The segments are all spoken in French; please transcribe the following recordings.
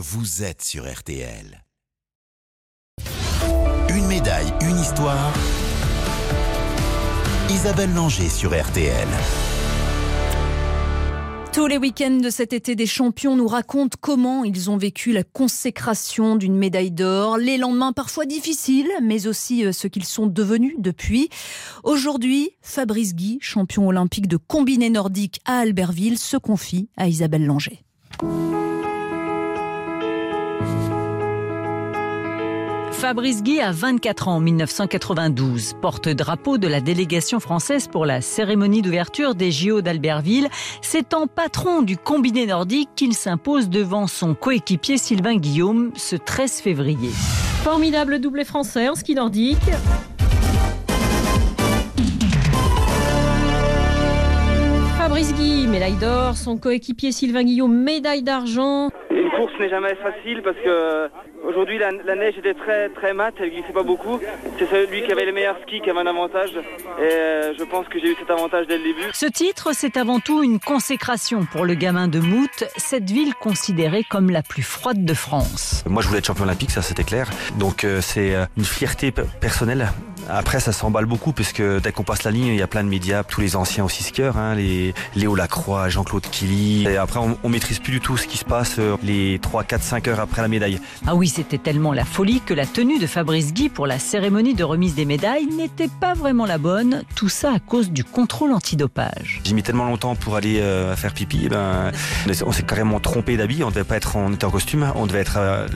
vous êtes sur RTL. Une médaille, une histoire. Isabelle Langer sur RTL. Tous les week-ends de cet été, des champions nous racontent comment ils ont vécu la consécration d'une médaille d'or, les lendemains parfois difficiles, mais aussi euh, ce qu'ils sont devenus depuis. Aujourd'hui, Fabrice Guy, champion olympique de combiné nordique à Albertville, se confie à Isabelle Langer. Fabrice Guy a 24 ans en 1992, porte-drapeau de la délégation française pour la cérémonie d'ouverture des JO d'Albertville. C'est en patron du combiné nordique qu'il s'impose devant son coéquipier Sylvain Guillaume ce 13 février. Formidable doublé français en ski nordique. Fabrice Guy, médaille d'or, son coéquipier Sylvain Guillaume, médaille d'argent. Course n'est jamais facile parce que aujourd'hui la, la neige était très très mate, elle glissait pas beaucoup. C'est celui qui avait les meilleurs skis qui avait un avantage et euh, je pense que j'ai eu cet avantage dès le début. Ce titre, c'est avant tout une consécration pour le gamin de Mout, cette ville considérée comme la plus froide de France. Moi, je voulais être champion olympique, ça c'était clair. Donc euh, c'est euh, une fierté pe- personnelle. Après, ça s'emballe beaucoup parce que dès qu'on passe la ligne, il y a plein de médias, tous les anciens aussi skieurs, hein, les Léo Lacroix, Jean-Claude Killy. Et après, on, on maîtrise plus du tout ce qui se passe euh, les 3, 4, 5 heures après la médaille. Ah oui, c'était tellement la folie que la tenue de Fabrice Guy pour la cérémonie de remise des médailles n'était pas vraiment la bonne, tout ça à cause du contrôle antidopage. J'ai mis tellement longtemps pour aller euh, faire pipi, ben, on s'est carrément trompé d'habit. On devait pas être, on était en costume, on devait être euh,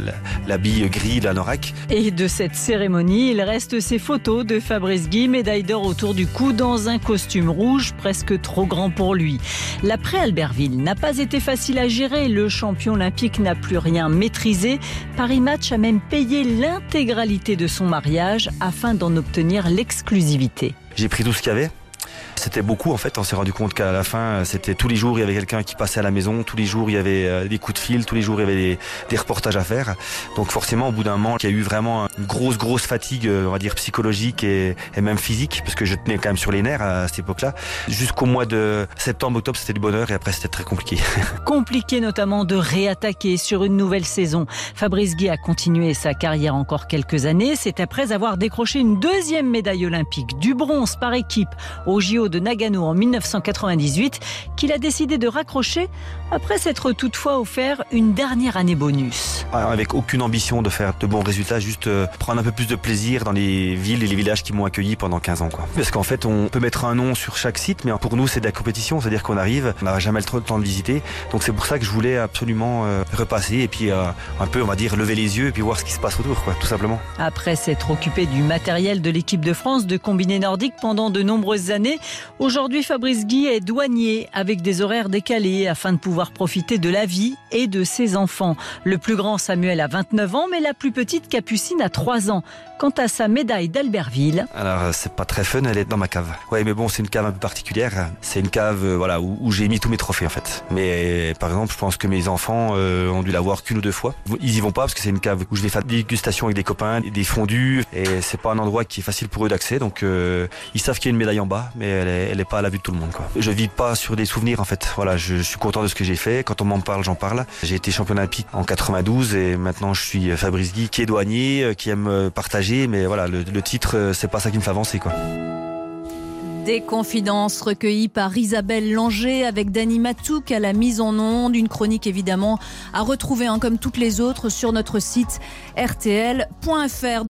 l'habit gris de la Norac. Et de cette cérémonie, il reste ces photos de Fabrice Guy, médaille d'or autour du cou dans un costume rouge presque trop grand pour lui. L'après-Albertville n'a pas été facile à gérer. Le champion olympique n'a plus rien maîtrisé. Paris Match a même payé l'intégralité de son mariage afin d'en obtenir l'exclusivité. J'ai pris tout ce qu'il y avait. C'était beaucoup en fait, on s'est rendu compte qu'à la fin, c'était tous les jours, il y avait quelqu'un qui passait à la maison, tous les jours, il y avait euh, des coups de fil, tous les jours, il y avait des, reportages à faire. Donc forcément, au bout d'un moment, il y a eu vraiment une grosse, grosse fatigue, euh, on va dire psychologique et, même physique, parce que je tenais quand même sur les nerfs à cette époque-là. Jusqu'au mois de septembre, octobre, c'était du bonheur et après, c'était très compliqué. Compliqué notamment de réattaquer sur une nouvelle saison. Fabrice Guy a continué sa carrière encore quelques années. C'est après avoir décroché une deuxième médaille olympique, du bronze par équipe, au JO de Nagano en 1998, qu'il a décidé de raccrocher après s'être toutefois offert une dernière année bonus. Avec aucune ambition de faire de bons résultats, juste euh, prendre un peu plus de plaisir dans les villes et les villages qui m'ont accueilli pendant 15 ans. Quoi. Parce qu'en fait, on peut mettre un nom sur chaque site, mais pour nous, c'est de la compétition, c'est-à-dire qu'on arrive, on n'a jamais le temps de visiter. Donc c'est pour ça que je voulais absolument euh, repasser et puis euh, un peu, on va dire, lever les yeux et puis voir ce qui se passe autour, quoi, tout simplement. Après s'être occupé du matériel de l'équipe de France de combiné nordique pendant de nombreuses années, aujourd'hui Fabrice Guy est douanier avec des horaires décalés afin de pouvoir profiter de la vie et de ses enfants. Le plus grand Samuel a 29 ans, mais la plus petite Capucine a 3 ans. Quant à sa médaille d'Albertville, Alors euh, c'est pas très fun, elle est dans ma cave. Ouais, mais bon, c'est une cave un peu particulière. C'est une cave, euh, voilà, où, j'ai mis tous mes trophées en fait. Mais par exemple, je pense que mes enfants euh, ont dû la voir qu'une ou deux fois. Ils y vont pas parce que c'est une cave où je vais faire des dégustations avec des copains, des fondus, et c'est pas un endroit qui est facile pour eux d'accès. Donc ils savent qu'il y a une médaille en bas, elle est, elle est pas à la vue de tout le monde. Quoi. Je vis pas sur des souvenirs en fait. Voilà, je, je suis content de ce que j'ai fait. Quand on m'en parle, j'en parle. J'ai été champion olympique en 92 et maintenant je suis Fabrice Guy, qui est douanier, euh, qui aime euh, partager, mais voilà, le, le titre, euh, c'est pas ça qui me fait avancer quoi. Des confidences recueillies par Isabelle Langer avec Dany Matouk à la mise en onde. Une chronique évidemment à retrouver hein, comme toutes les autres sur notre site rtl.fr.